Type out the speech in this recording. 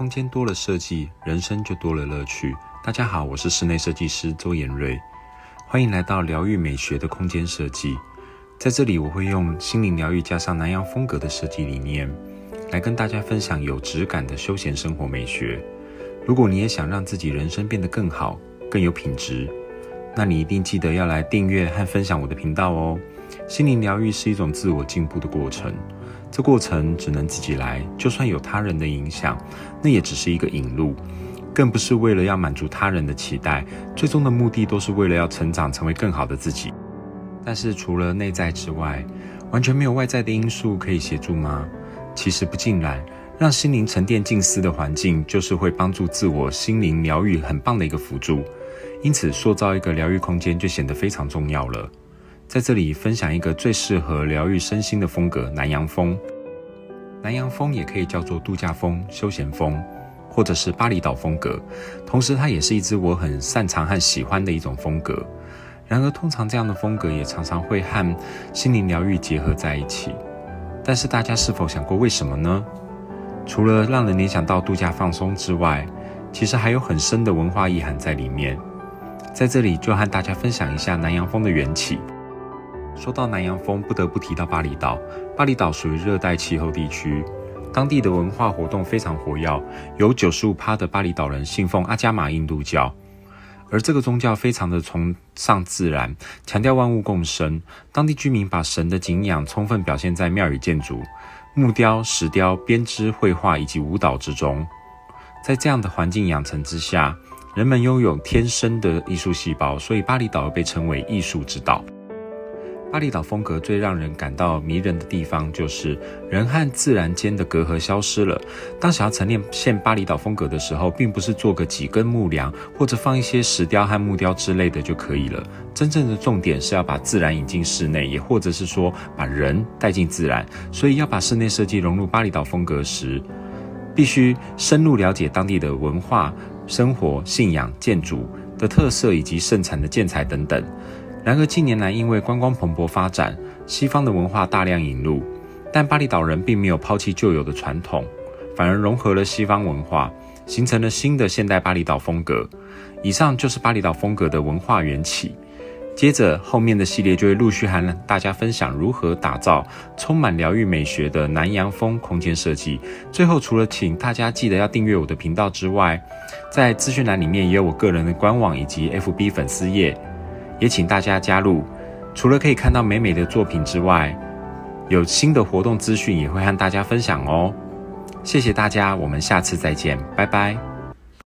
空间多了设计，人生就多了乐趣。大家好，我是室内设计师周延瑞，欢迎来到疗愈美学的空间设计。在这里，我会用心灵疗愈加上南洋风格的设计理念，来跟大家分享有质感的休闲生活美学。如果你也想让自己人生变得更好、更有品质，那你一定记得要来订阅和分享我的频道哦。心灵疗愈是一种自我进步的过程。这过程只能自己来，就算有他人的影响，那也只是一个引路，更不是为了要满足他人的期待。最终的目的都是为了要成长，成为更好的自己。但是除了内在之外，完全没有外在的因素可以协助吗？其实不尽然。让心灵沉淀静思的环境，就是会帮助自我心灵疗愈很棒的一个辅助。因此，塑造一个疗愈空间就显得非常重要了。在这里分享一个最适合疗愈身心的风格——南洋风。南洋风也可以叫做度假风、休闲风，或者是巴厘岛风格。同时，它也是一支我很擅长和喜欢的一种风格。然而，通常这样的风格也常常会和心灵疗愈结合在一起。但是，大家是否想过为什么呢？除了让人联想到度假放松之外，其实还有很深的文化意涵在里面。在这里，就和大家分享一下南洋风的缘起。说到南洋风，不得不提到巴厘岛。巴厘岛属于热带气候地区，当地的文化活动非常活跃，有九十五趴的巴厘岛人信奉阿加玛印度教，而这个宗教非常的崇尚自然，强调万物共生。当地居民把神的敬仰充分表现在庙宇建筑、木雕、石雕、编织、绘画以及舞蹈之中。在这样的环境养成之下，人们拥有天生的艺术细胞，所以巴厘岛被称为艺术之岛。巴厘岛风格最让人感到迷人的地方，就是人和自然间的隔阂消失了。当想要陈列现巴厘岛风格的时候，并不是做个几根木梁，或者放一些石雕和木雕之类的就可以了。真正的重点是要把自然引进室内，也或者是说把人带进自然。所以要把室内设计融入巴厘岛风格时，必须深入了解当地的文化、生活、信仰、建筑的特色以及盛产的建材等等。然而近年来，因为观光蓬勃发展，西方的文化大量引入，但巴厘岛人并没有抛弃旧有的传统，反而融合了西方文化，形成了新的现代巴厘岛风格。以上就是巴厘岛风格的文化缘起。接着后面的系列就会陆续和大家分享如何打造充满疗愈美学的南洋风空间设计。最后，除了请大家记得要订阅我的频道之外，在资讯栏里面也有我个人的官网以及 FB 粉丝页。也请大家加入，除了可以看到美美的作品之外，有新的活动资讯也会和大家分享哦。谢谢大家，我们下次再见，拜拜。